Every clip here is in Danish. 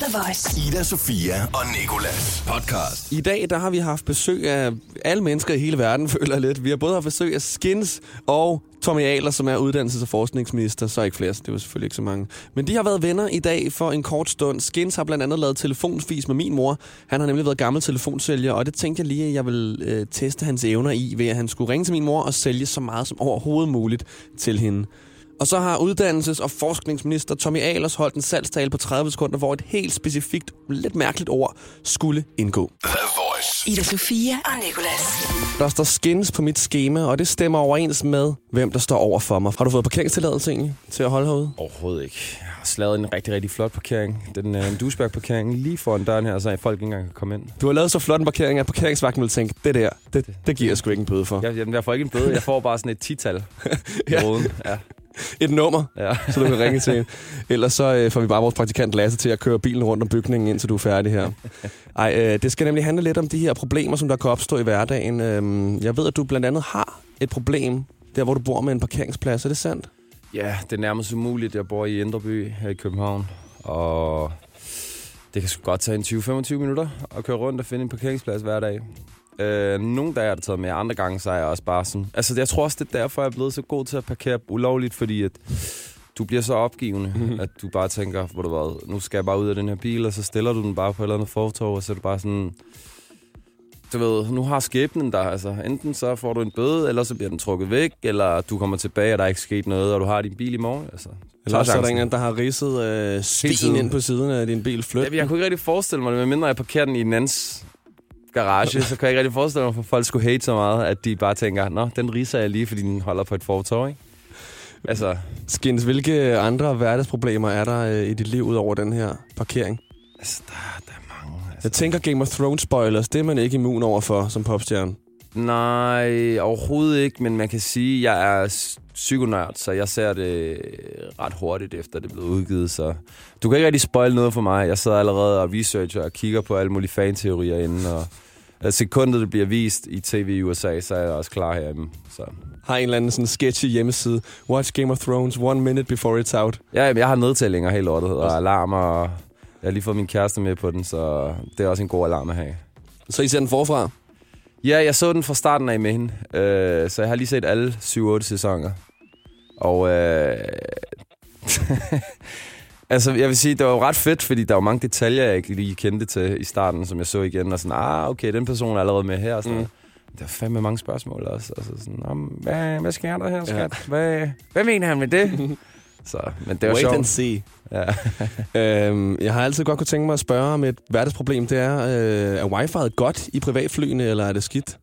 The Voice. Ida, Sofia og Nikolas podcast. I dag der har vi haft besøg af alle mennesker i hele verden, føler jeg lidt. Vi har både haft besøg af Skins og Tommy Ahler, som er uddannelses- og forskningsminister. Så ikke flere, så det var selvfølgelig ikke så mange. Men de har været venner i dag for en kort stund. Skins har blandt andet lavet telefonfis med min mor. Han har nemlig været gammel telefonsælger, og det tænkte jeg lige, at jeg vil øh, teste hans evner i, ved at han skulle ringe til min mor og sælge så meget som overhovedet muligt til hende. Og så har uddannelses- og forskningsminister Tommy Ahlers holdt en salgstale på 30 sekunder, hvor et helt specifikt, lidt mærkeligt ord skulle indgå. Ida Sofia og Nicolas. Der står skins på mit schema, og det stemmer overens med, hvem der står over for mig. Har du fået parkeringstilladelse egentlig til at holde herude? Overhovedet ikke. Jeg har slaget en rigtig, rigtig flot parkering. Den en Duisberg-parkering lige foran døren her, så folk ikke engang kan komme ind. Du har lavet så flot en parkering, at parkeringsvagten vil tænke, det der, det, det giver jeg sgu ikke en bøde for. Jeg, jeg, jeg får ikke en bøde, jeg får bare sådan et tital i Ja. roden. Ja. Et nummer, ja. så du kan ringe til. Ellers så øh, får vi bare vores praktikant Lasse til at køre bilen rundt om bygningen, indtil du er færdig her. Ej, øh, det skal nemlig handle lidt om de her problemer, som der kan opstå i hverdagen. Øhm, jeg ved, at du blandt andet har et problem, der hvor du bor med en parkeringsplads. Er det sandt? ja, det er nærmest umuligt. Jeg bor i Indreby her i København, og det kan sgu godt tage en 20-25 minutter at køre rundt og finde en parkeringsplads hver dag. Øh, nogle dage har det taget med, andre gange så er jeg også bare sådan... Altså, jeg tror også, det er derfor, jeg er blevet så god til at parkere ulovligt, fordi at du bliver så opgivende, at du bare tænker, hvor du hvad, nu skal jeg bare ud af den her bil, og så stiller du den bare på et eller andet fortov, og så er du bare sådan... Du ved, nu har skæbnen der, altså enten så får du en bøde, eller så bliver den trukket væk, eller du kommer tilbage, og der er ikke sket noget, og du har din bil i morgen, altså. Eller så er der chancen. en, der har ridset øh, sten ind på siden af din bil. Flyt. Ja, jeg kunne ikke rigtig forestille mig det, medmindre jeg parkerer den i en andens garage, så kan jeg ikke rigtig forestille mig, at folk skulle hate så meget, at de bare tænker, nå, den riser jeg lige, fordi den holder på et fortov, ikke? Altså, Skins, hvilke andre hverdagsproblemer er der øh, i dit liv ud over den her parkering? altså der, der er mange. Altså. Jeg tænker Game of Thrones spoilers, det er man ikke immun over for som popstjerne. Nej, overhovedet ikke, men man kan sige, at jeg er psykonørd, så jeg ser det ret hurtigt efter det er blevet udgivet, så du kan ikke rigtig spoil noget for mig. Jeg sidder allerede og researcher og kigger på alle mulige fanteorier inden, og øh, sekundet det bliver vist i tv i USA, så er jeg også klar herhjemme. Så. Har en eller anden sådan sketchy hjemmeside. Watch Game of Thrones one minute before it's out. Ja, jeg har nedtællinger helt lortet, og alarmer, og jeg har lige fået min kæreste med på den, så det er også en god alarm at have. Så I ser den forfra? Ja, jeg så den fra starten af med hende, øh, så jeg har lige set alle 7-8 sæsoner. Og øh, altså, jeg vil sige, det var jo ret fedt, fordi der var mange detaljer, jeg ikke lige kendte til i starten, som jeg så igen, og sådan, ah, okay, den person er allerede med her, og sådan Mm. Der var fandme mange spørgsmål også. Altså sådan, "Nå, men hvad, hvad sker der her, skat? Ja. Hvad, hvad mener han med det? så, men det var Wait sjovt. and see. Ja. Øhm, jeg har altid godt kunne tænke mig at spørge om et hverdagsproblem. Det er, øh, er wifi'et godt i privatflyene, eller er det skidt?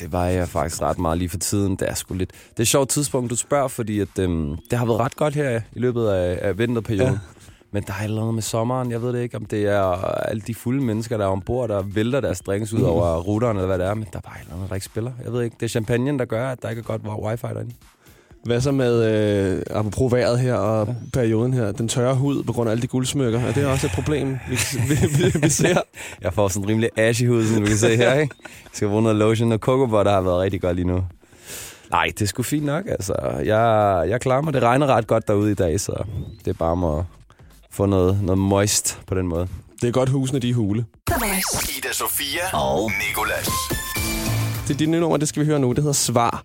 Det var jeg faktisk ret meget lige for tiden. Det er sgu lidt... Det er et sjovt tidspunkt, du spørger, fordi at, øhm, det har været ret godt her i løbet af, af vinterperioden. Ja. Men der er et eller andet med sommeren. Jeg ved det ikke, om det er alle de fulde mennesker, der er ombord, der vælter deres drinks ud over ruterne, eller hvad det er. Men der er bare et eller andet, der ikke spiller. Jeg ved ikke, det er champagne, der gør, at der ikke er godt wifi derinde. Hvad så med, øh, apropos vejret her og perioden her, den tørre hud på grund af alle de guldsmykker? Er det også et problem, vi, vi, vi, vi ser? Jeg får sådan en rimelig ashy hud, som du kan se her, ikke? Jeg skal bruge noget lotion og coco butter har været rigtig godt lige nu. Nej, det er sgu fint nok, altså. Jeg, jeg klarer mig. Det regner ret godt derude i dag, så det er bare om at få noget, noget moist på den måde. Det er godt husene, de er hule. Ida, Sofia og Nikolas. Det er dit nye nummer, det skal vi høre nu. Det hedder Svar.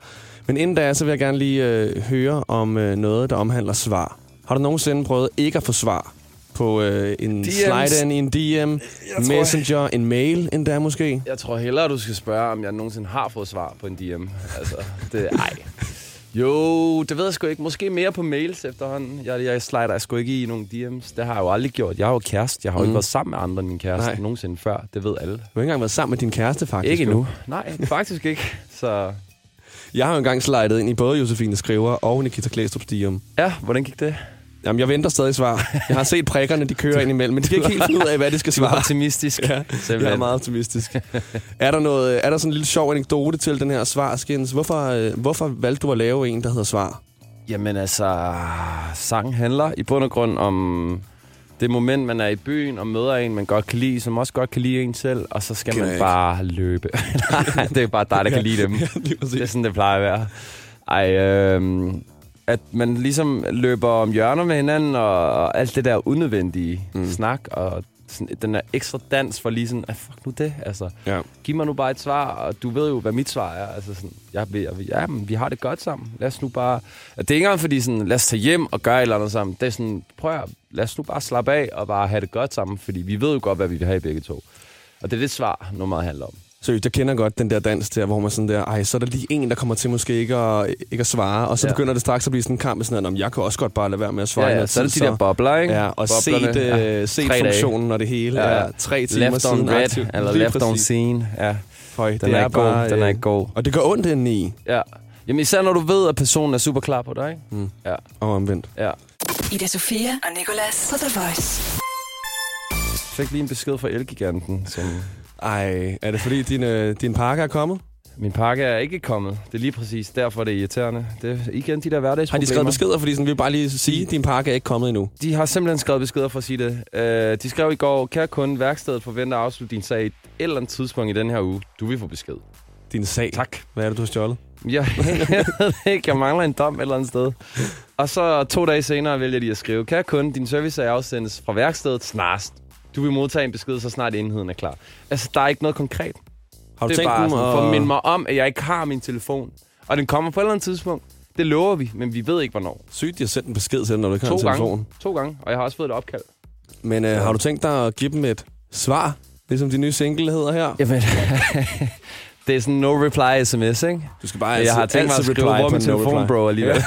Men inden da, så vil jeg gerne lige øh, høre om øh, noget, der omhandler svar. Har du nogensinde prøvet ikke at få svar på øh, en DM's. slide in, en DM, tror- messenger, en mail endda måske? Jeg tror hellere, du skal spørge, om jeg nogensinde har fået svar på en DM. Altså, det, ej. Jo, det ved jeg sgu ikke. Måske mere på mails efterhånden. Jeg, jeg slider sgu ikke i nogle DM's. Det har jeg jo aldrig gjort. Jeg har jo kæreste. Jeg har jo ikke Mm. været sammen med andre end min kæreste Nej. Nogensinde før. Det ved alle. Du har ikke engang været sammen med din kæreste, faktisk. Ikke endnu. Nej, faktisk ikke. Så Jeg har jo engang slidet ind i både Josefine Skriver og Nikita Klæstrup's DM. ja, hvordan gik det? Jamen, jeg venter stadig svar. Jeg har set prikkerne, de kører ind imellem, men de kan ikke helt finde ud af, hvad de skal Du var svare. optimistisk. Ja, jeg er meget optimistisk. er, der noget, er der sådan en lille sjov anekdote til den her svarskins? Hvorfor, øh, hvorfor valgte du at lave en, der hedder Svar? Jamen altså, sangen handler i bund og grund om det moment, man er i byen og møder en, man godt kan lide, som også godt kan lide en selv, og så skal man ikke. bare løbe. Nej, det er bare dig, der kan lide dem. Det er sådan, det plejer at være. Ej, øh, at man ligesom løber om hjørner med hinanden, og, og alt det der unødvendige mm. snak, og sådan, den der ekstra dans for lige sådan, ah, fuck nu det, altså. Ja. Giv mig nu bare et svar, og du ved jo, hvad mit svar er. Altså sådan, jeg, jeg, ja, men vi har det godt sammen. Lad os nu bare... Og det er ikke engang fordi sådan, lad os tage hjem og gøre et eller andet sammen. Det er sådan, prøv at, lad os nu bare slappe af og bare have det godt sammen, fordi vi ved jo godt, hvad vi vil have i begge to. Og det er det svar, nummeret handler om. Seriøst, jeg kender godt den der dans der, hvor man sådan der, ej, så er der lige en, der kommer til måske ikke at, ikke at svare, og så ja. Begynder det straks at blive sådan en kamp med sådan, at jeg kan også godt bare lade være med at svare. i Ja, ja, så er det de der bobler, ikke? Ja, og set, øh, ja. set funktionen og det hele. Ja, Ja. Tre timer Left siden on red, aktivt. eller Lige left on præcis. scene. Ja, Høj, den er, ikke god. Den er ikke god. Og det går ondt indeni, Ja. Jamen især når du ved, at personen er super klar på dig, ikke? Mm. Ja, og omvendt. ja. Ida Sofia og Nicolas på The Voice. Jeg fik lige en besked fra Elgiganten, som Ej, er det fordi din, øh, din pakke er kommet? min pakke er ikke kommet. Det er lige præcis derfor, det er irriterende. Det er igen de der Har hverdagsproblemer. de skrevet beskeder, fordi sådan, vi bare lige sige, din pakke er ikke kommet endnu? De har simpelthen skrevet beskeder for at sige det. Uh, de skrev i går, kære kunde, værkstedet forventer at afslutte din sag et eller andet tidspunkt i den her uge. Du vil få besked. Din sag. Tak. Hvad er det, du har stjålet? Jeg, jeg ved ikke, jeg mangler en dom et eller andet sted. Og så to dage senere vælger de at skrive, kære kunde, din service er afsendes fra værkstedet snarest. Du vil modtage en besked, så snart enheden er klar. Altså, der er ikke noget konkret. Har du det er tænkt bare sådan, at- for at minde mig om, at jeg ikke har min telefon. Og den kommer på et eller andet tidspunkt. Det lover vi, men vi ved ikke, hvornår. Sygt, de har sendt en besked til dig, når du ikke har To en gange. telefon. To gange, og jeg har også fået et opkald. Men øh, har du tænkt dig at give dem et svar? Ligesom de nye single hedder her. Jamen, det er sådan no reply sms, ikke? Du skal bare jeg har tænkt mig at skrive, hvor er min telefon, bro, alligevel.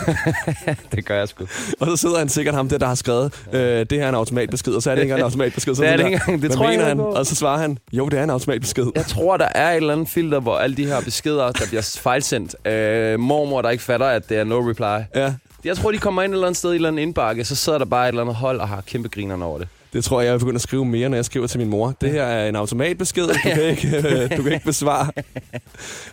det gør jeg sgu. Og så sidder han sikkert ham der, der har skrevet, øh, det her er en automatbesked, og så er det ikke engang en automatbesked. Så Det er det ikke engang. Det "Hvad tror jeg han? på." Og så svarer han, jo, det er en automatbesked. Jeg tror, der er et eller andet filter, hvor alle de her beskeder, der bliver fejlsendt. Øh, mormor, der ikke fatter, at det er no reply. Ja, Jeg tror, de kommer ind et eller andet sted i et eller andet indbakke, så sidder der bare et eller andet hold og har kæmpe grinerne over det. Det tror jeg, jeg vil begynde at skrive mere, når jeg skriver til min mor. Det her er en automatbesked, du kan ikke, øh, du kan ikke besvare.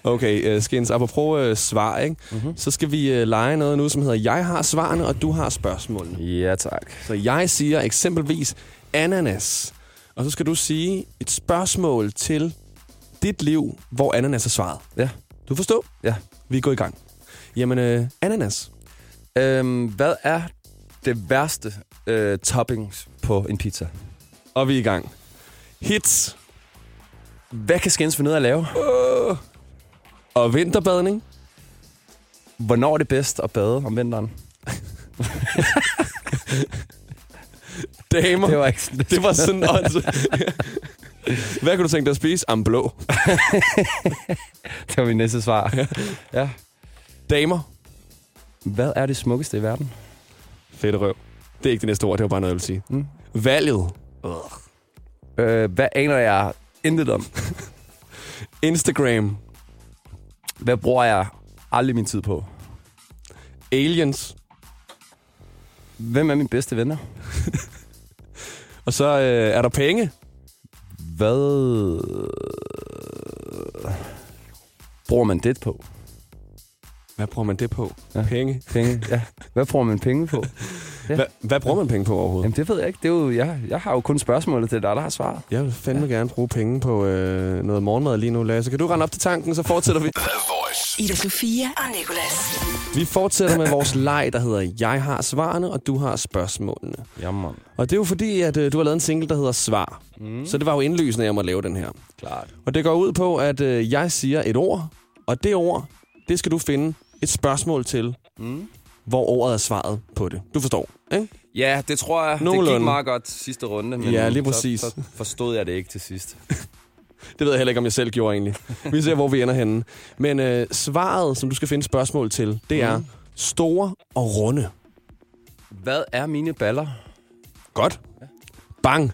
Okay, uh, Skins, apropos uh, svar, ikke? Mm-hmm. så skal vi uh, lege noget nu, som hedder, jeg har svarene, og du har spørgsmålene. Ja, tak. Så jeg siger eksempelvis ananas, og så skal du sige et spørgsmål til dit liv, hvor ananas er svaret. Ja. Du forstår? Ja. Vi går i gang. Jamen, øh, ananas. Øhm, hvad er det værste øh, toppings på en pizza? Og vi er i gang. Hits Hvad kan skins finde ud af at lave? øh, og vinterbadning. Hvornår er det bedst at bade om vinteren? Damer. Det var ikke sådan, det var sådan også. Hvad kunne du tænke dig at spise? Am blå. det var min næste svar. ja. Damer. Hvad er det smukkeste i verden? Fedt røv. Det er ikke det næste ord, det var bare noget, jeg vil sige. Mm. Valget. Øh, hvad aner jeg intet om? Instagram. Hvad bruger jeg aldrig min tid på? Aliens. Hvem er mine bedste venner? Og så øh, er der penge. Hvad bruger man det på? Hvad bruger man det på? Ja. Penge. Penge, ja. Hvad bruger man penge på? Ja. Hva, hvad bruger man penge på overhovedet? Jamen, det ved jeg ikke. Det er jo, jeg, jeg har jo kun spørgsmålet til dig, der har svaret. Jeg vil fandme ja. gerne bruge penge på øh, noget morgenmad lige nu, Lasse. Kan du rende op til tanken, så fortsætter vi. Ida Sofia og Nicolas. Vi fortsætter med vores leg, der hedder Jeg har svarene, og du har spørgsmålene. Jamen, Og det er jo fordi, at øh, du har lavet en single, der hedder Svar. Mm. Så det var jo indlysende, at jeg måtte lave den her. klart. Og det går ud på, at øh, jeg siger et ord, og det ord, det skal du finde et spørgsmål til, Mm. Hvor ordet er svaret på det. Du forstår, ikke? Ja, det tror jeg. Det Nogenlunde. gik meget godt sidste runde. Men Ja, lige præcis. Så, så forstod jeg det ikke til sidst. Det ved jeg heller ikke, om jeg selv gjorde egentlig. Vi ser, hvor vi ender henne. Men øh, svaret, som du skal finde spørgsmål til, det er Mm. store og runde. Hvad er mine baller? Godt. Bang.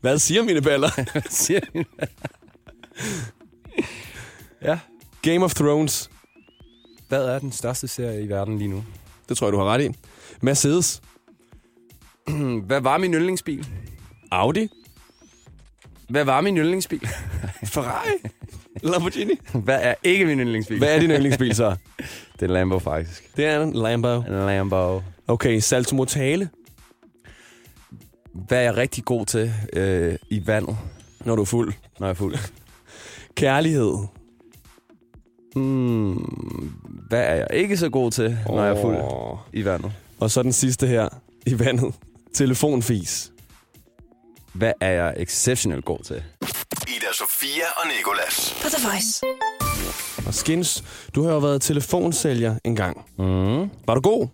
Hvad siger mine baller? Siger mine Ja. Game of Thrones. Hvad er den største serie i verden lige nu? Det tror jeg, du har ret i. Mercedes. Hvad var min yndlingsbil? Audi. Hvad var min yndlingsbil? Ferrari. Lamborghini. Hvad er ikke min yndlingsbil? Hvad er din yndlingsbil så? Det er Lambo, faktisk. Det er en Lambo. En Lambo. Okay, saltomortale, Hvad er jeg rigtig god til øh, i vandet, når du er fuld. når jeg er fuld? Kærlighed. Hmm, Hvad er jeg ikke så god til, når jeg er fuld i vandet? Og så den sidste her i vandet. Telefonfis. Hvad er jeg exceptionelt god til? Ida Sofia og Nikolas. På The Voice. Og Skins, du har jo været telefonsælger engang. Mm. Var du god?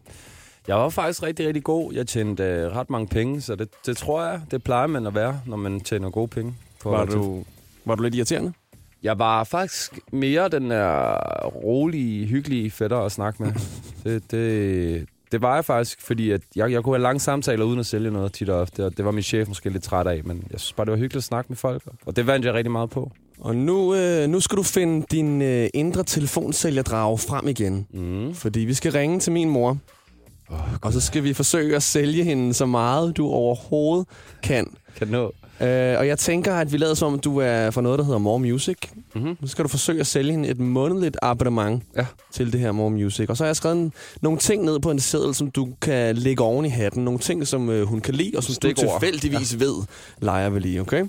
Jeg var faktisk rigtig, rigtig god. Jeg tjente øh, ret mange penge, så det, det tror jeg, det plejer man at være, når man tjener gode penge. På Var du, var du lidt irriterende? Jeg var faktisk mere den der rolige, hyggelige fætter at snakke med. det, det, det var jeg faktisk, fordi at jeg, jeg kunne have lange samtaler uden at sælge noget tit og ofte, og det var min chef måske lidt træt af, men jeg synes bare, det var hyggeligt at snakke med folk, og det vandt jeg rigtig meget på. Og nu, øh, nu skal du finde din øh, indre telefonsælgerdrag frem igen. Mm. Fordi vi skal ringe til min mor. Oh, Og så skal vi forsøge at sælge hende så meget, du overhovedet kan. kan nå. Øh, og jeg tænker, at vi lader som om, du er fra noget, der hedder More Music. Mm-hmm. Nu skal du forsøge at sælge hende et månedligt abonnement Ja. til det her More Music. Og så har jeg skrevet en, nogle ting ned på en seddel, som du kan lægge oven i hatten. Nogle ting, som øh, hun kan lide, og som Stikord. du tilfældigvis ja. ved, leger vi lige, okay?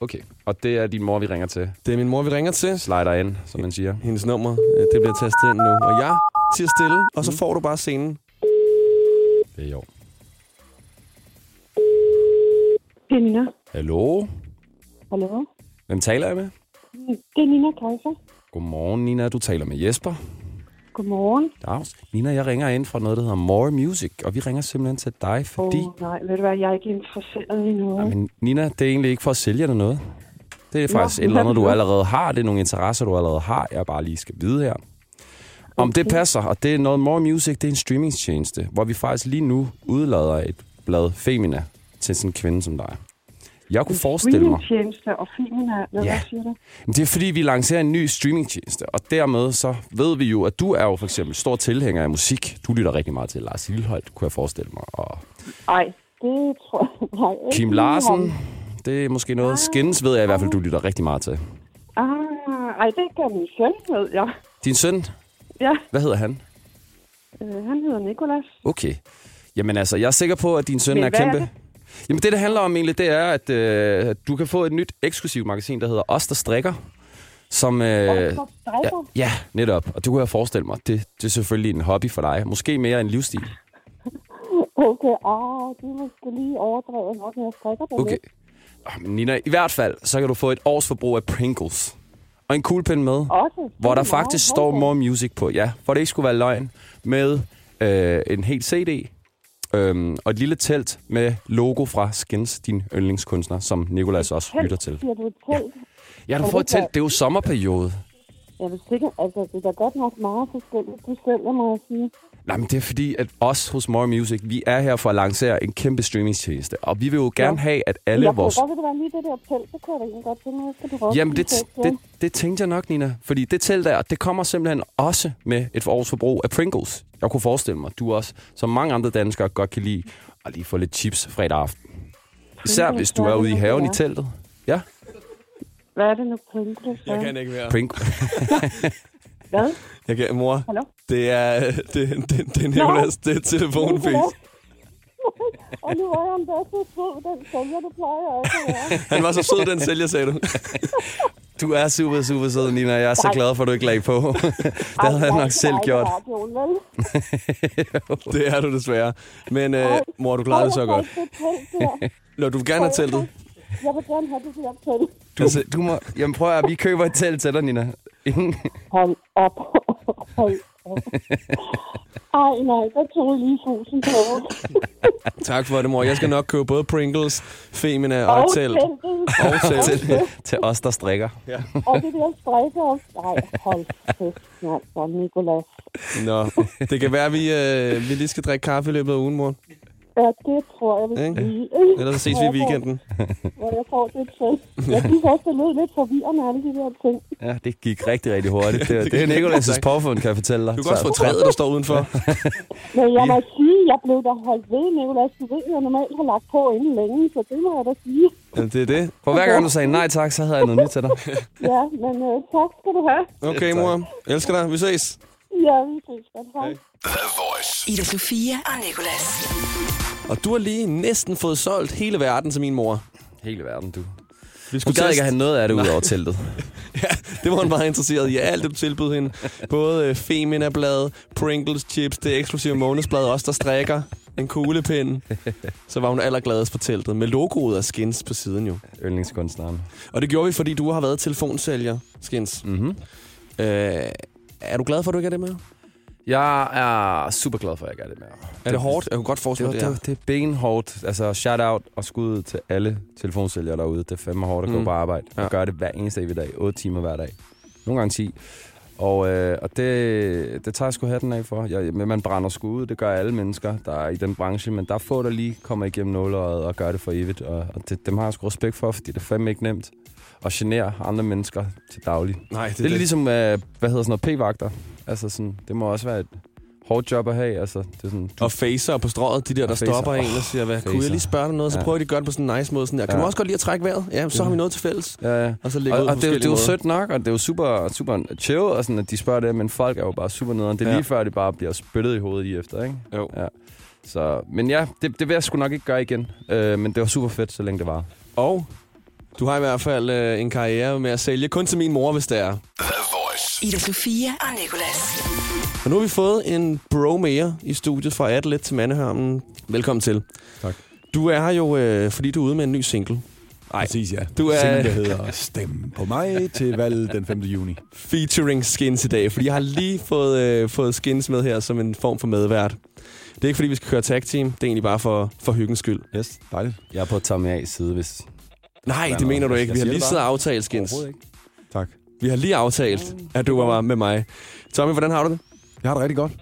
Okay, og det er din mor, vi ringer til. Det er min mor, vi ringer til. Slider ind, som man siger. Hendes nummer, øh, det bliver tastet ind nu. Og jeg siger stille, og så får du bare scenen. Det er jo. Det er Nina. Hallo? Hallo? Hvem taler jeg med? Det er Nina Kaiser. Godmorgen, Nina. Du taler med Jesper. Godmorgen. Dags. Nina, jeg ringer ind fra noget, der hedder More Music, og vi ringer simpelthen til dig, Åh, fordi... oh, nej, ved du hvad, jeg er ikke interesseret i noget. Men Nina, det er egentlig ikke for at sælge dig noget. Det er faktisk Nå, et eller andet, du allerede har. Det er nogle interesser, du allerede har, jeg bare lige skal vide her. Om det passer, og det er noget More Music, det er en streamingstjeneste, hvor vi faktisk lige nu udlader et blad Femina til sådan en kvinde som dig. Jeg kunne forestille mig... Streamingtjeneste og filmen er... Hvad, Ja. hvad siger du? Det er fordi, vi lancerer en ny streamingtjeneste, og dermed så ved vi jo, at du er jo for eksempel stor tilhænger af musik. Du lytter rigtig meget til Lars Lilleholdt, kunne jeg forestille mig, og Ej, det tror jeg... Nej, ikke Kim Larsen. Det er måske noget. Skins ved jeg i hvert fald, du lytter rigtig meget til. Ah, ej, det gør min søn, ved jeg. Din søn, Ja, hvad hedder han? øh, han hedder Nikolas. Okay. Jamen altså, jeg er sikker på, at din søn Men er hvad er kæmpe... det? Jamen det, det handler om egentlig, det er, at øh, du kan få et nyt eksklusivt magasin, der hedder Os, der strikker. Som, øh, ja, ja, netop. Og det kunne jeg forestille mig. Det, det er selvfølgelig en hobby for dig. Måske mere en livsstil. Okay, ah, det er måske lige overdrevet nok, når jeg strikker det Okay. Oh, men Nina, i hvert fald, så kan du få et års forbrug af Pringles. Og en kuglepen med, Også. hvor der er meget faktisk står. More Music på. Ja, for det ikke skulle være løgn. Med øh, en helt CD. Øhm, og et lille telt med logo fra Skins, din yndlingskunstner, som Nikolas også lytter til. Siger du telt? Ja, du får et telt. Det er jo sommerperiode. Jeg vil sikkert, altså, det er godt nok meget forskelligt, du sælger mig at sige. Nej, men det er fordi, at os hos More Music, vi er her for at lancere en kæmpe streamingtjeneste. Og vi vil jo gerne have, at alle jeg vores... Jeg godt, ved du hvad, lige det der telt, det kunne jeg godt tænke mig, skal du Jamen, det, Festival. det, det tænkte jeg nok, Nina. Fordi det telt der, det kommer simpelthen også med et års forbrug af Pringles. Jeg kunne forestille mig, du også, som mange andre danskere, godt kan lide at lige få lidt chips fredag aften. Især hvis du er ude i haven i teltet. Ja, Hvad er det nu, Pringles? Jeg kan ikke mere. Pringles. Hvad? Jeg kan, mor, Hallo? det er, det, det, det er Nicolas, det er telefonfis. Og nu er jeg endda så sød, den sælger, det plejer jeg at være. Han var så sød, den sælger, sagde du. Du er super, super sød, Nina. Jeg er så glad for, at du ikke lagde på. det havde jeg nok selv gjort. Det er du desværre. Men øh, mor, du klarede det så godt. Da. Når du vil gerne have teltet. Jeg vil gerne have det der telt. Du, altså, du må, jamen prøv at vi køber et telt til dig, Nina. Ingen- Hold op. Hold op. Ej, nej, der tog jeg lige fusen på. Tak for det, mor. Jeg skal nok købe både Pringles, Femina og, Og et telt. Og telt. til, til os, der strikker. Og det der strikker også. Nej, hold kæft, nej, så Nicolas. Nå, det kan være, at vi, øh, vi lige skal drikke kaffe i løbet af ugen, mor. Ja, det tror jeg, vil sige. Ellers så ses vi i weekenden. Hvor jeg får det til. Jeg synes også, det lød lidt forvirrende, alle de der ting. Ja, det gik rigtig, rigtig hurtigt. Det, det, er Nicolas' påfund, kan jeg fortælle dig. Du kan også få træet, der står udenfor. Men jeg må sige, jeg blev da holdt ved, Nicolas. Du ved, jeg normalt har lagt på inden længe, så det må jeg da sige. Ja, det er det. For hver gang du sagde nej tak, så havde jeg noget nyt til dig. Ja, men øh, tak skal du have. Okay, mor. Elsker dig. Vi ses. Ja, vi ses godt. Hej. The Voice. Ida Sofia og Nicolas. Og du har lige næsten fået solgt hele verden til min mor. Hele verden, du. Vi Hun gad ikke have noget af det ud over teltet. Ja, det var hun meget interesseret i. Alt det, du tilbød hende. Både øh, Femina-blad, Pringles chips, det eksklusive månedsblad, også der strikker, en kuglepind. Så var hun allergladest for teltet, med logoet af Skins på siden jo. Yndlingskunstneren. Og det gjorde vi, fordi du har været telefonsælger, Skins. Mm-hmm. Øh, er du glad for, at du ikke er det med? Jeg er super glad for, at jeg gør det med. Er det hårdt? Jeg kunne godt Det, forestille det, det, det er benhårdt. Altså, shout out og skud til alle telefonsælgere derude. Det er fandme hårdt at gå Mm. på arbejde. Ja. Jeg gør det hver eneste dag i dag. 8 timer hver dag. Nogle gange 10. Og, øh, og det, det tager jeg sgu hatten af for. Jeg, man brænder sgu ud. Det gør alle mennesker, der er i den branche. Men der er få, der lige kommer igennem nåløjet og gør det for evigt. Og, og det, dem har jeg sgu respekt for, fordi det er fandme ikke nemt at genere andre mennesker til daglig. Nej, det, Det er lidt ligesom, øh, hvad hedder sådan noget, p-vagter. Altså sådan, det må også være et hårdt job at have. Altså, det er sådan, du, Og facer på strået, de der, der facer. stopper en og siger, hvad, kunne jeg facer. lige spørge dig noget? Så Ja. prøver de at gøre det på sådan en nice måde. Sådan der. Kan Ja. du også godt lide at trække vejret? Ja, så har vi noget til fælles. ja, ja. Og så ligger Og, og det, det er jo måder. sødt nok, og det er jo super, super chill, og sådan, at de spørger det, men folk er jo bare super nederen. Det er Ja. lige før, de bare bliver spyttet i hovedet i efter, ikke? Jo. Ja. Så, men ja, det, det vil jeg sgu nok ikke gøre igen. Øh, men det var super fedt, så længe det var. Og du har i hvert fald øh, en karriere med at sælge kun til min mor, hvis det er. Ida Sofia og Nicolas. Og nu har vi fået en bro mere i studiet fra Adlet til Mandehørmen. Velkommen til. Tak. Du er her jo, øh, fordi du er ude med en ny single. Nej, Præcis, ja. Du er- Single, der hedder Stem på mig til valget den 5. juni. featuring Skins i dag, fordi jeg har lige fået, øh, fået Skins med her som en form for medvært. Det er ikke, fordi vi skal køre tag team. Det er egentlig bare for, for hyggens skyld. Yes, dejligt. Jeg er på Tommy A's side, hvis... Nej, det mener du ikke. Vi har lige det siddet og aftalt, Skins. Tak. Vi har lige aftalt, at du var med mig. Tommy, hvordan har du det? Jeg har det rigtig godt.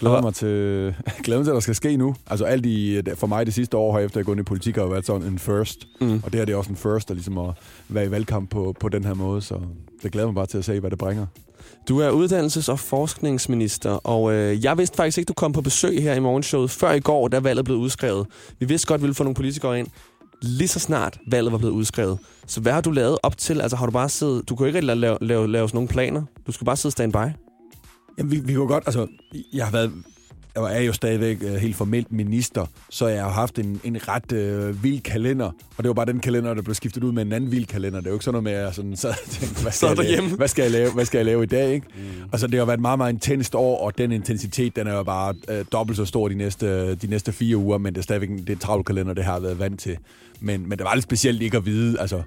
Glæder mig til, glæder mig til, at der skal ske nu. Altså alt i, for mig det sidste år, har efter jeg gået ind i politik, har været sådan en first. Mm. Og det her det er også en first, at, ligesom at være i valgkamp på, på den her måde. Så det glæder mig bare til at se, hvad det bringer. Du er uddannelses- og forskningsminister, og øh, jeg vidste faktisk ikke, du kom på besøg her i morgenshowet før i går, da valget blev udskrevet. Vi vidste godt, vi ville få nogle politikere ind, lige så snart valget var blevet udskrevet. Så hvad har du lavet op til? Altså har du bare siddet... Du kunne ikke rigtig lave, lave, lave sådan nogle planer. Du skulle bare sidde standby. Jamen, vi, vi kunne godt, altså, jeg har været, jeg er jo stadigvæk uh, helt formelt minister, så jeg har haft en, en ret uh, vild kalender, og det var bare den kalender, der blev skiftet ud med en anden vild kalender. Det er jo ikke sådan noget med, at jeg sådan sad og tænkte, hvad skal, jeg lave? hvad skal jeg lave? Hvad skal jeg lave i dag? Ikke? Mm. Altså, det har været et meget, meget intenst år, og den intensitet, den er jo bare uh, dobbelt så stor de næste, de næste fire uger, men det er stadigvæk det er en travl kalender, det har jeg været vant til. Men, men det var lidt specielt ikke at vide, altså,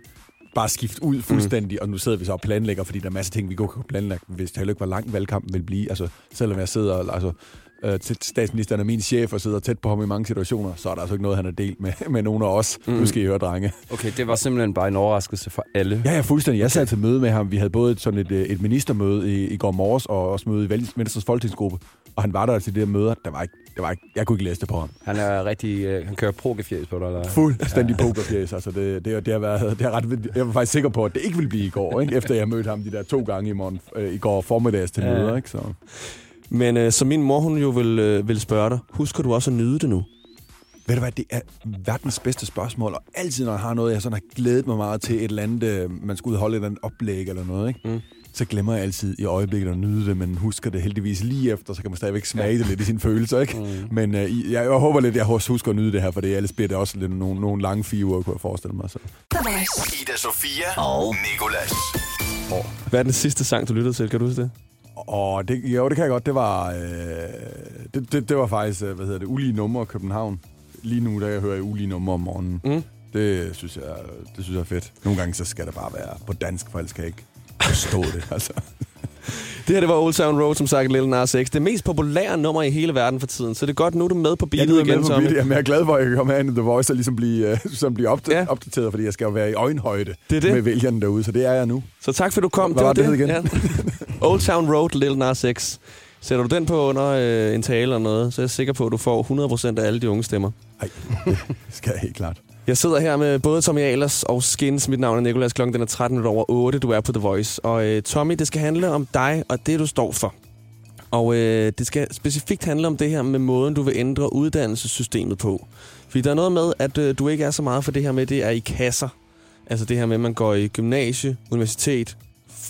bare skifte ud fuldstændig, mm. og nu sidder vi så og planlægger, fordi der er masser af ting, vi godt kan planlægge, hvis det heller ikke var lang valgkampen vil blive. Altså, selvom jeg sidder, altså, øh, statsministeren er min chef og sidder tæt på ham i mange situationer, så er der altså ikke noget, han har delt med, med nogen af os. Mm. Nu skal I høre, drenge. Okay, det var simpelthen bare en overraskelse for alle. Ja, ja, fuldstændig. Jeg sad til møde med ham. Vi havde både sådan et, øh, et ministermøde i, i går morges, og også møde i Venstres folketingsgruppe. Og han var der til det her møder. Der var ikke, der var ikke, jeg kunne ikke læse det på ham. Han er rigtig... Øh, han kører prokefjæs på dig, eller? Fuldstændig ja. pokerfjæs. Altså, det, det, det, har været, det har ret, jeg var faktisk sikker på, at det ikke ville blive i går, ikke? efter jeg mødte ham de der to gange i, morgen, øh, i går formiddags til Ja. møder. Ikke? Så. Men øh, som min mor, hun jo vil, øh, vil spørge dig, husker du også at nyde det nu? Ved du hvad, det er verdens bedste spørgsmål, og altid når jeg har noget, jeg sådan har glædet mig meget til et eller andet, øh, man skulle ud og holde et eller andet oplæg eller noget, ikke? Mm. så glemmer jeg altid i øjeblikket at nyde det, men husker det heldigvis lige efter, så kan man stadigvæk smage ja. det lidt i sine følelser, ikke? Mm. Men øh, jeg, jeg håber lidt, at jeg også husker at nyde det her, for det ellers bliver det også lidt nogle, nogle lange fire uger, kunne jeg forestille mig. Så. Ida Sofia og Nicolas. Hvad er den sidste sang, du lyttede til? Kan du huske det? Og det, jo, det kan jeg godt. Det var, øh, det, det, det var faktisk, øh, hvad hedder det, ulige numre i København. Lige nu, der jeg hører ulige numre om morgenen. Mm. Det synes, jeg, det synes jeg er fedt. Nogle gange så skal det bare være på dansk, for ellers kan jeg ikke forstå det. Altså. Det her, det var Old Town Road, som sagt, Lil Nas X. Det mest populære nummer i hele verden for tiden. Så det er godt, nu er du med på beatet er igen, med på Tommy. beatet. Jamen, jeg er glad for, at jeg kan komme herind i The Voice og ligesom blive, uh, som blive opda- Ja. ja. opdateret, fordi jeg skal jo være i øjenhøjde Det det. med vælgerne derude, så det er jeg nu. Så tak for, du kom. Hvad var det, hed igen? Ja. Old Town Road, Lil Nas X. Sætter du den på under øh, en tale eller noget, så er jeg sikker på, at du får 100% af alle de unge stemmer. Nej, det skal jeg helt klart. Jeg sidder her med både Tommy Ahlers og Skins. Mit navn er Nicolas. Klokken den er 13 over 8. Du er på The Voice. Og øh, Tommy, det skal handle om dig og det, du står for. Og øh, det skal specifikt handle om det her med måden, du vil ændre uddannelsessystemet på. Fordi der er noget med, at øh, du ikke er så meget for det her med, det er i kasser. Altså det her med, at man går i gymnasie, universitet,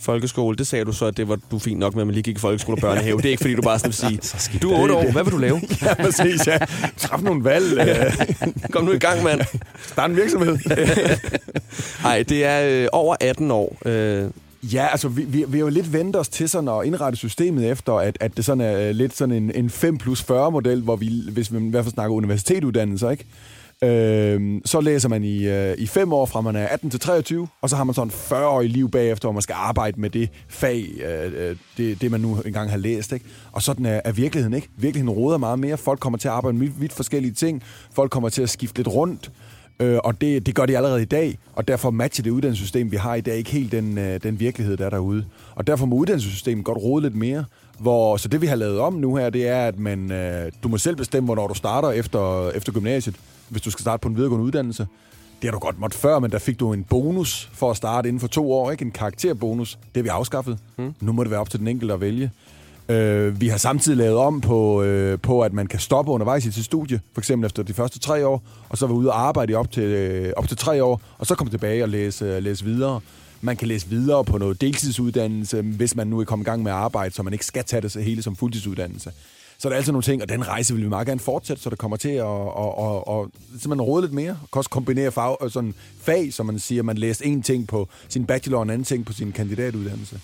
folkeskole. Det sagde du så, at det var du fint nok med, at man lige gik i folkeskole og børnehave. Det er ikke, fordi du bare sådan vil sige, du er otte år, hvad vil du lave? Ja, præcis, ja. Træf nogle valg. øh, Kom nu i gang, mand. Start en virksomhed. Nej, det er øh, over 18 år. Øh, Ja, altså vi, vi, vi har jo lidt vendt os til sådan at indrette systemet efter, at, at det sådan er øh, lidt sådan en, en 5 plus 40 model, hvor vi, hvis vi i hvert fald snakker universitetsuddannelser, ikke? Øhm, så læser man i, øh, i fem år fra man er 18 til 23, og så har man sådan 40 år i liv bagefter, hvor man skal arbejde med det fag, øh, øh, det, det man nu engang har læst. Ikke? Og sådan er, er virkeligheden ikke. Virkeligheden råder meget mere. Folk kommer til at arbejde med vidt, vidt forskellige ting. Folk kommer til at skifte lidt rundt. Øh, og det, det gør de allerede i dag, og derfor matcher det uddannelsessystem, vi har i dag, ikke helt den, øh, den virkelighed, der er derude. Og derfor må uddannelsessystemet godt rode lidt mere. Hvor, så det, vi har lavet om nu her, det er, at man, øh, du må selv bestemme, hvornår du starter efter, efter gymnasiet, hvis du skal starte på en videregående uddannelse. Det har du godt måtte før, men der fik du en bonus for at starte inden for to år, ikke? En karakterbonus. Det har vi afskaffet. Mm. Nu må det være op til den enkelte at vælge. Øh, vi har samtidig lavet om på, øh, på, at man kan stoppe undervejs i sit studie, for eksempel efter de første tre år, og så være ude og arbejde i op til, øh, op til tre år, og så komme tilbage og læse, øh, læse videre. Man kan læse videre på noget deltidsuddannelse, hvis man nu er kommet i gang med at arbejde, så man ikke skal tage det så hele som fuldtidsuddannelse. Så der er altså nogle ting, og den rejse vil vi meget gerne fortsætte, så det kommer til at, og, og, og, simpelthen råde lidt mere. Og også kombinere fag, øh, sådan fag, som man siger, man læser en ting på sin bachelor og en anden ting på sin kandidatuddannelse.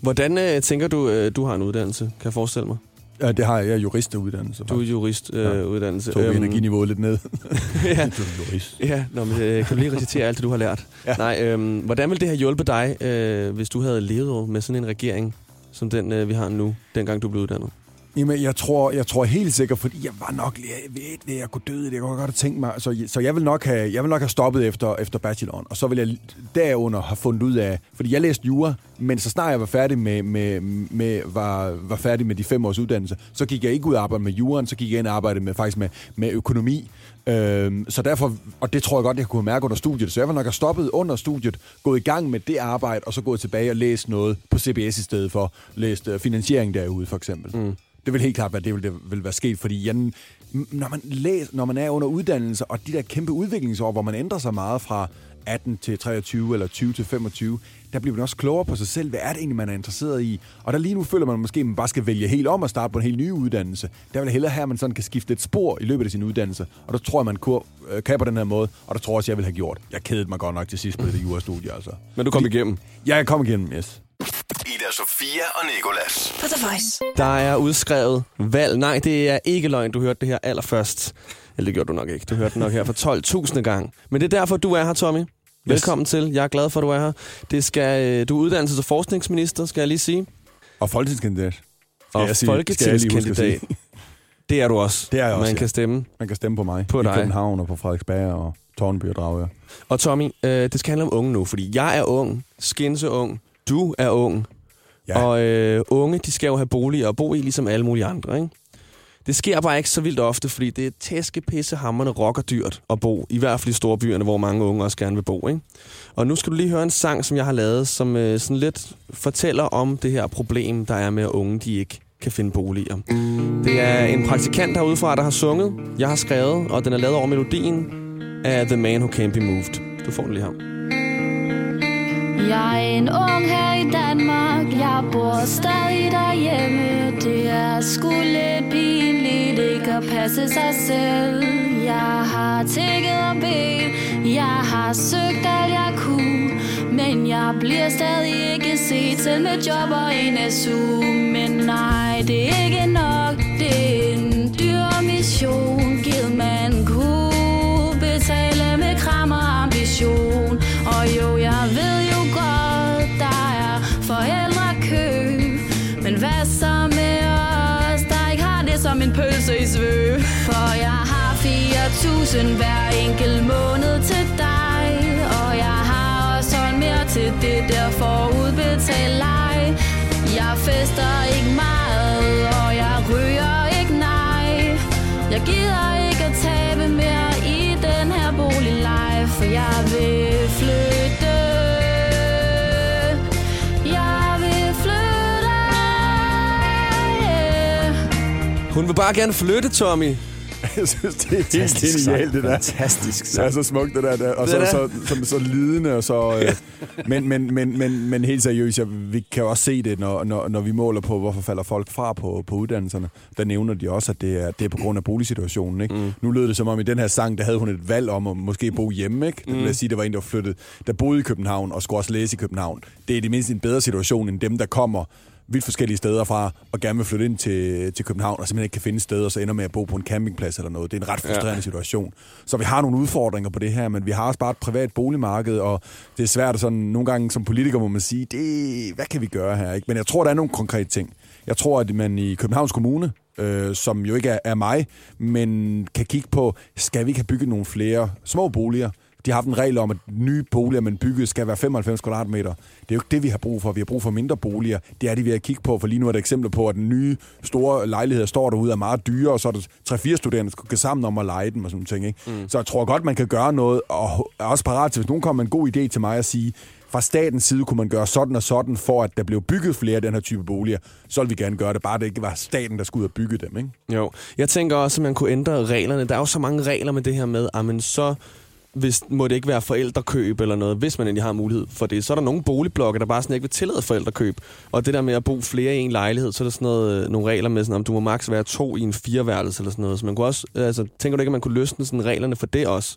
hvordan øh, tænker du, øh, du har en uddannelse, kan jeg forestille mig? Ja, det har jeg. Jeg er juristuddannelse. Du er juristuddannelse. Øh, uddannelse. tog vi Øhm, energiniveauet lidt ned. ja. du er jurist. Ja, nå, men, øh, kan du lige recitere alt det, du har lært? Ja. Nej, øhm, hvordan ville det have hjulpet dig, øh, hvis du havde levet med sådan en regering, som den, øh, vi har nu, dengang du blev uddannet? Jamen, jeg tror, jeg tror helt sikkert, fordi jeg var nok jeg ved, at jeg kunne døde. Det jeg kunne godt have tænkt mig. Så, så jeg vil nok have, jeg vil nok have stoppet efter, efter bacheloren. Og så vil jeg derunder have fundet ud af... Fordi jeg læste jura, men så snart jeg var færdig med, med, med, var, var færdig med de fem års uddannelse, så gik jeg ikke ud og arbejde med juren, så gik jeg ind og arbejdede med, faktisk med, med økonomi. Øhm, så derfor, og det tror jeg godt, jeg kunne mærke under studiet. Så jeg var nok have stoppet under studiet, gået i gang med det arbejde, og så gået tilbage og læst noget på CBS i stedet for. Læst uh, finansiering derude, for eksempel. Mm. Det vil helt klart være, det vil, det vil være sket, fordi jeg, når, man læser, når man er under uddannelse, og de der kæmpe udviklingsår, hvor man ændrer sig meget fra 18 til 23 eller 20 til 25, der bliver man også klogere på sig selv. Hvad er det egentlig, man er interesseret i? Og der lige nu føler man måske, at man bare skal vælge helt om og starte på en helt ny uddannelse. Der vil jeg hellere have, at man sådan kan skifte et spor i løbet af sin uddannelse. Og der tror jeg, man kur- øh, kan på den her måde. Og der tror jeg også, jeg vil have gjort. Jeg kedede mig godt nok til sidst på det jurastudie, altså. Men du kom igennem. Ja, jeg kom igennem, yes. Ida Sofia og Nikolas. På The Voice. Der er udskrevet valg. Nej, det er ikke løgn. Du hørte det her allerførst. Eller det gjorde du nok ikke. Du hørte det nok her for 12.000 gang. Men det er derfor, du er her, Tommy. Velkommen til. Jeg er glad for, at du er her. Det skal, øh, du er uddannelses- og forskningsminister, skal jeg lige sige. Og folketingskandidat. Skal Og folketingskandidat. Det er du også. Det er jeg også, Man ja. kan stemme. Man kan stemme på mig. På I dig. København og på Frederiksberg og Tårnby og Dragør. Og Tommy, øh, det skal handle om unge nu, fordi jeg er ung, Skinse ung, du er ung. Ja. Og øh, unge, de skal jo have boliger og bo i, ligesom alle mulige andre, ikke? Det sker bare ikke så vildt ofte, fordi det er tæske, pisse, hammerne, rocker dyrt at bo. I hvert fald i store byerne, hvor mange unge også gerne vil bo, ikke? Og nu skal du lige høre en sang, som jeg har lavet, som øh, sådan lidt fortæller om det her problem, der er med, at unge de ikke kan finde boliger. Det er en praktikant herudefra, der har sunget. Jeg har skrevet, og den er lavet over melodien af The Man Who Can't Be Moved. Du får den lige her. Jeg er en ung her jeg bor stadig derhjemme Det er sgu lidt pinligt Ikke at passe sig selv. Jeg har tækket og bedt Jeg har søgt alt jeg kunne Men jeg bliver stadig ikke set Selv med job og en SU Men nej, det er ikke nok. Det er en dyr mission. 4.000 hver enkelt måned til dig Og jeg har også holdt mere til det der forudbetalt leg Jeg fester ikke meget, og jeg ryger ikke nej Jeg gider ikke at tabe mere i den her boligleje For jeg vil flytte Jeg vil flytte. Hun vil bare gerne flytte, Tommy. Jeg synes, det er helt Fantastisk genialt, sang. det der. Fantastisk Det er sang. så smukt, det der. der. Og Det så, er så, så, så, lidende, og så... Øh, men, men, men, men, men helt seriøst, jeg, vi kan jo også se det, når, når, når vi måler på, hvorfor falder folk fra på, på uddannelserne. Der nævner de også, at det er, det er på grund af boligsituationen. Ikke? Mm. Nu lød det som om, i den her sang, der havde hun et valg om at måske bo hjemme. Ikke? Det vil jeg sige, det var en, der var flyttet, der boede i København og skulle også læse i København. Det er i det mindste en bedre situation, end dem, der kommer vidt forskellige steder fra, og gerne vil flytte ind til, til København, og simpelthen ikke kan finde steder, og så ender med at bo på en campingplads eller noget. Det er en ret frustrerende ja. situation. Så vi har nogle udfordringer på det her, men vi har også bare et privat boligmarked, og det er svært sådan, nogle gange som politiker må man sige, det, hvad kan vi gøre her? Ikke? Men jeg tror, der er nogle konkrete ting. Jeg tror, at man i Københavns Kommune, øh, som jo ikke er, er mig, men kan kigge på, skal vi ikke have bygget nogle flere små boliger, de har haft en regel om, at nye boliger, man bygger, skal være 95 kvadratmeter. Det er jo ikke det, vi har brug for. Vi har brug for mindre boliger. Det er det, vi har kigge på, for lige nu er der eksempler på, at den nye store lejligheder står derude er meget dyre, og så er der tre-fire studerende, der skal sammen om at lege dem og sådan ting. Ikke? Mm. Så jeg tror godt, man kan gøre noget, og er også parat til, hvis nogen kommer med en god idé til mig at sige, fra statens side kunne man gøre sådan og sådan, for at der blev bygget flere af den her type boliger, så vil vi gerne gøre det. Bare det ikke var staten, der skulle ud og bygge dem. Ikke? Jo, jeg tænker også, at man kunne ændre reglerne. Der er jo så mange regler med det her med, at så hvis, må det ikke være forældrekøb eller noget, hvis man endelig har mulighed for det. Så er der nogle boligblokke, der bare sådan ikke vil tillade forældrekøb. Og det der med at bo flere i en lejlighed, så er der sådan noget, øh, nogle regler med, sådan, om du må maks være to i en fireværelse eller sådan noget. Så man kunne også, altså, tænker du ikke, at man kunne løsne sådan reglerne for det også?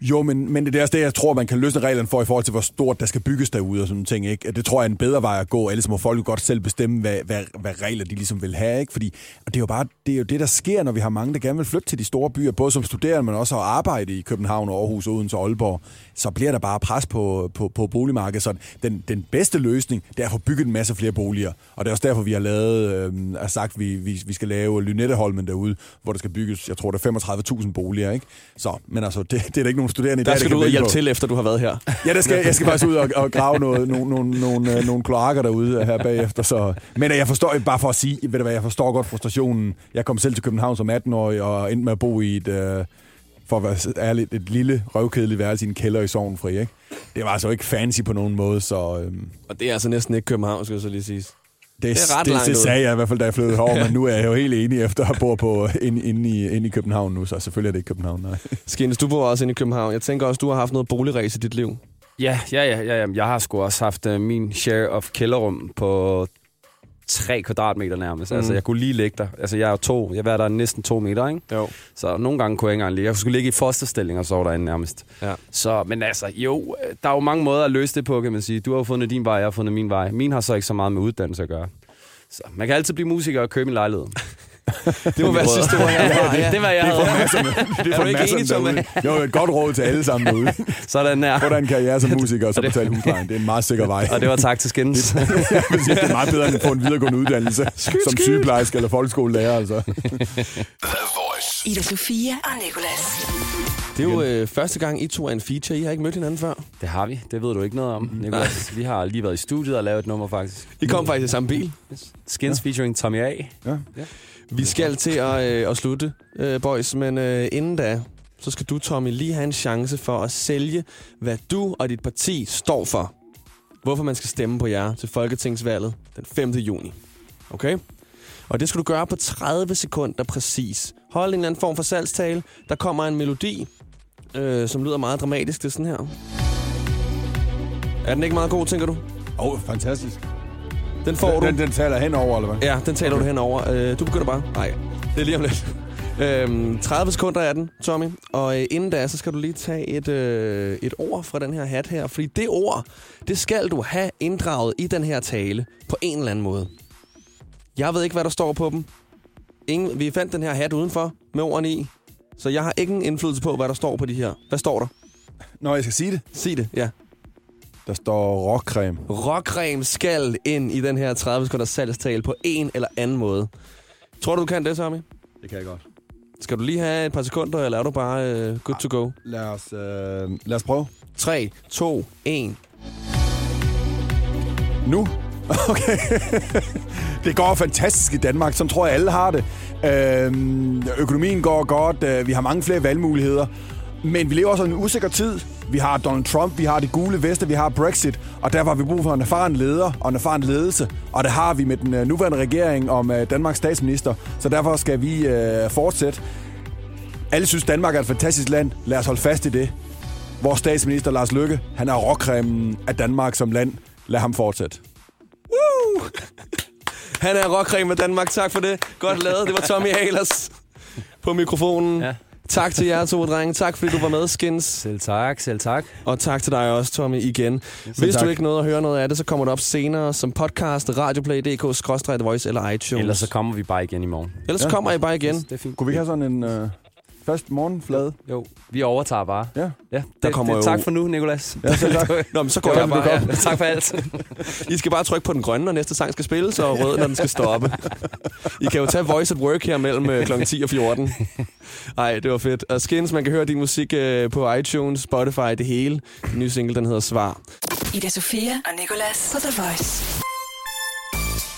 Jo, men, men det er også det, jeg tror, man kan løsne reglerne for i forhold til, hvor stort der skal bygges derude og sådan nogle ting. Ikke? Det tror jeg er en bedre vej at gå. Ellers må folk jo godt selv bestemme, hvad, hvad, hvad regler de ligesom vil have. Ikke? Fordi og det er jo bare det, er jo det, der sker, når vi har mange, der gerne vil flytte til de store byer, både som studerende, men også at arbejde i København, Aarhus, Odense og Aalborg. Så bliver der bare pres på, på, på boligmarkedet. Så den, den bedste løsning, det er at få bygget en masse flere boliger. Og det er også derfor, vi har lavet, øh, er sagt, at vi, vi, vi skal lave Lynetteholmen derude, hvor der skal bygges, jeg tror, der er 35.000 boliger. Ikke? Så, men altså, det, det er der ikke nogen studerende i Der dag, skal kan du ud og hjælpe til, efter du har været her. Ja, det skal, jeg skal faktisk ud og, og grave noget, nogle, nogle, nogle, nogle kloakker derude her bagefter. Så. Men jeg forstår, bare for at sige, ved du hvad, jeg forstår godt frustrationen. Jeg kom selv til København som 18-årig og endte med at bo i et, øh, for at være ærlig, et lille røvkedeligt værelse i en kælder i Sovnfri. Ikke? Det var altså ikke fancy på nogen måde, så øh, Og det er altså næsten ikke København, skal jeg så lige sige. Det, Det er ret det, langt det, ud. sagde jeg i hvert fald, da jeg flyttede herover, men nu er jeg jo helt enig efter at bo på inde, inde, i, inde i København nu, så selvfølgelig er det ikke København, nej. Skines, du bor også inde i København. Jeg tænker også, du har haft noget boligræs i dit liv. Ja, ja, ja, ja, ja. Jeg har sgu også haft uh, min share of kælderrum på 3 kvadratmeter nærmest. Mm. Altså, jeg kunne lige ligge der. Altså, jeg er jo to. Jeg var der næsten to meter, ikke? Jo. Så nogle gange kunne jeg ikke engang ligge. Jeg skulle ligge i fosterstilling og sove derinde nærmest. Ja. Så, men altså, jo, der er jo mange måder at løse det på, kan man sige. Du har jo fundet din vej, jeg har fundet min vej. Min har så ikke så meget med uddannelse at gøre. Så man kan altid blive musiker og købe en lejlighed. Det må være sidste ord herfra. Ja. Det var jeg Det er for havde. masserne, det er Er ikke masserne enig, Thomas? derude. Jo, et godt råd til alle sammen derude. Sådan der. Få dig en karriere som musiker, og så betale huslejen. Det er en meget sikker vej. Og det var tak til Skins. Jeg sige, det er meget bedre end at få en videregående uddannelse som sygeplejerske eller folkeskolelærer. Altså. The Voice. Ida Sofia og Nicolas. Det er jo øh, første gang, I to er en feature. I har ikke mødt hinanden før. Det har vi. Det ved du ikke noget om, Nicolas. Vi har lige været i studiet og lavet et nummer, faktisk. I kom faktisk i samme bil. Skins featuring Tommy A. Ja. Vi skal til at, øh, at slutte, øh, boys, men øh, inden da, så skal du, Tommy, lige have en chance for at sælge, hvad du og dit parti står for. Hvorfor man skal stemme på jer til Folketingsvalget den 5. juni. Okay? Og det skal du gøre på 30 sekunder præcis. Hold en eller anden form for salgstale. Der kommer en melodi, øh, som lyder meget dramatisk. Det er sådan her. Er den ikke meget god, tænker du? Åh, oh, fantastisk. Den får du. Den, den taler henover, eller hvad? Ja, den taler okay. du henover. Øh, du begynder bare. Nej, det er lige om lidt. Øhm, 30 sekunder er den, Tommy. Og øh, inden da, så skal du lige tage et, øh, et ord fra den her hat her. Fordi det ord, det skal du have inddraget i den her tale på en eller anden måde. Jeg ved ikke, hvad der står på dem. Ingen, vi fandt den her hat udenfor med ordene i. Så jeg har ingen indflydelse på, hvad der står på de her. Hvad står der? Når jeg skal sige det, Sig det, ja. Der står rockcreme. Råcreme skal ind i den her 30 sekunder salgstale på en eller anden måde. Tror du, du kan det, Tommy? Det kan jeg godt. Skal du lige have et par sekunder, eller er du bare uh, good to go? Lad os, øh, lad os prøve. 3, 2, 1. Nu? Okay. det går fantastisk i Danmark, som tror jeg alle har det. Øhm, økonomien går godt, øh, vi har mange flere valgmuligheder. Men vi lever også i en usikker tid. Vi har Donald Trump, vi har det gule veste, vi har Brexit, og derfor har vi brug for en erfaren leder og en erfaren ledelse. Og det har vi med den øh, nuværende regering om øh, Danmarks statsminister, så derfor skal vi øh, fortsætte. Alle synes, Danmark er et fantastisk land. Lad os holde fast i det. Vores statsminister Lars Løkke, han er råkremen af Danmark som land. Lad ham fortsætte. Han er rockcreme med Danmark. Tak for det. Godt lavet. Det var Tommy Ahlers på mikrofonen. Ja. Tak til jer to, drenge. Tak fordi du var med, Skins. Selv tak, selv tak. Og tak til dig også, Tommy, igen. Hvis tak. du ikke nåede at høre noget af det, så kommer det op senere som podcast, radioplay.dk, skråstrej The Voice eller iTunes. Ellers så kommer vi bare igen i morgen. Ellers Ja. kommer I bare igen. Det er fint. Kunne vi ikke have sådan en øh, fast morgenflade? Jo, vi overtager bare. Ja. Ja, Der det, kommer det, jo- tak for nu, Nikolas. Ja, selv tak. Nå, men så går Det jeg bare. ja, tak for alt. I skal bare trykke på den grønne, når næste sang skal spilles, og rød, når den skal stoppe. I kan jo tage Voice at Work her mellem øh, kl. 10 og 14. Ej, det var fedt. Og Skins, man kan høre din musik øh, på iTunes, Spotify, det hele. Den nye single, den hedder Svar. Ida Sofia og Nicolas på The Voice.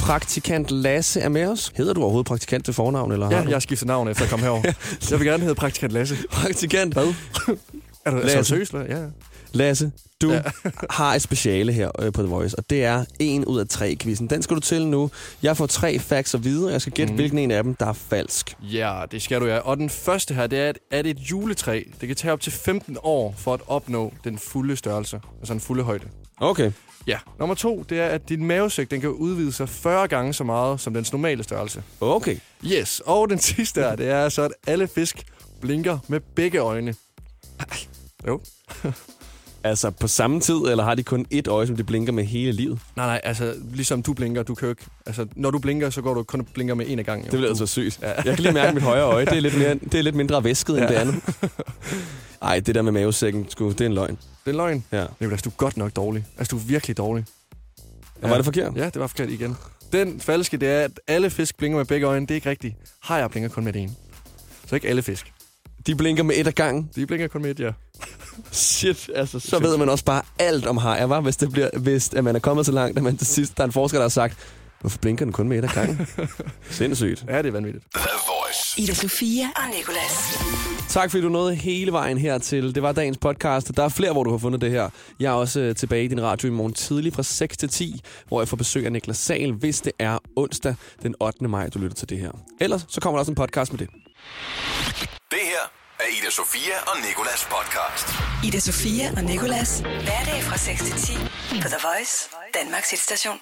Praktikant Lasse er med os. Hedder du overhovedet praktikant til fornavn, eller Ja, har du? jeg har skiftet navn efter at komme herover. jeg vil gerne hedde praktikant Lasse. Praktikant Hvad? Er du Lasse. altså, seriøst? eller? Ja. Lasse, du ja. Har et speciale her øh, på The Voice, og det er en ud af tre quizzen. Den skal du til nu. Jeg får tre facts at vide, og jeg skal gætte, mm. hvilken en af dem, der er falsk. ja, det skal du ja. Og den første her, det er, at, at et juletræ, det kan tage op til 15 år for at opnå den fulde størrelse. Altså den fulde højde. Okay. Ja. Nummer to, det er, at din mavesæk, den kan udvide sig 40 gange så meget som dens normale størrelse. Okay. Yes. Og den sidste her, det er så, at alle fisk blinker med begge øjne. Jo. Altså på samme tid, eller har de kun et øje, som de blinker med hele livet? Nej, nej, altså ligesom du blinker, du kan jo ikke... Altså, når du blinker, så går du kun og blinker med en af gangen. jo. Det bliver altså sygt. Ja. Jeg kan lige mærke mit højre øje. Det er lidt, mere, det er lidt mindre væsket end det andet. Ej, det der med mavesækken, sgu, det er en løgn. Det er løgn. Ja. Nicolas, du er godt nok dårlig. Altså, du er virkelig dårlig. Og var det forkert? Ja, det var forkert igen. Den falske, det er, at alle fisk blinker med begge øjne. Det er ikke rigtigt. Hajer blinker kun med det ene. Så ikke alle fisk. De blinker med et af gangen. De blinker kun med et, ja. Shit, altså, så ved man også bare alt om hajer, var? Hvis, det bliver, hvis at man er kommet så langt, at man til sidst, der er en forsker, der har sagt, hvorfor blinker den kun med et af gangen? Sindssygt. Ja, det er vanvittigt. The Voice. Ida Sofia og Nicolas. Tak fordi du nåede hele vejen hertil. Det var dagens podcast. Der er flere, hvor du har fundet det her. Jeg er også øh, tilbage i din radio i morgen tidlig fra 6 til 10, hvor jeg får besøg af Niklas Sal, hvis det er onsdag den 8. maj, du lytter til det her. Ellers så kommer der også en podcast med det. Det her er Ida Sofia og Nikolas podcast. Ida Sofia og Nicolas. Hverdag fra 6 til 10 på The Voice, Danmarks hitstation.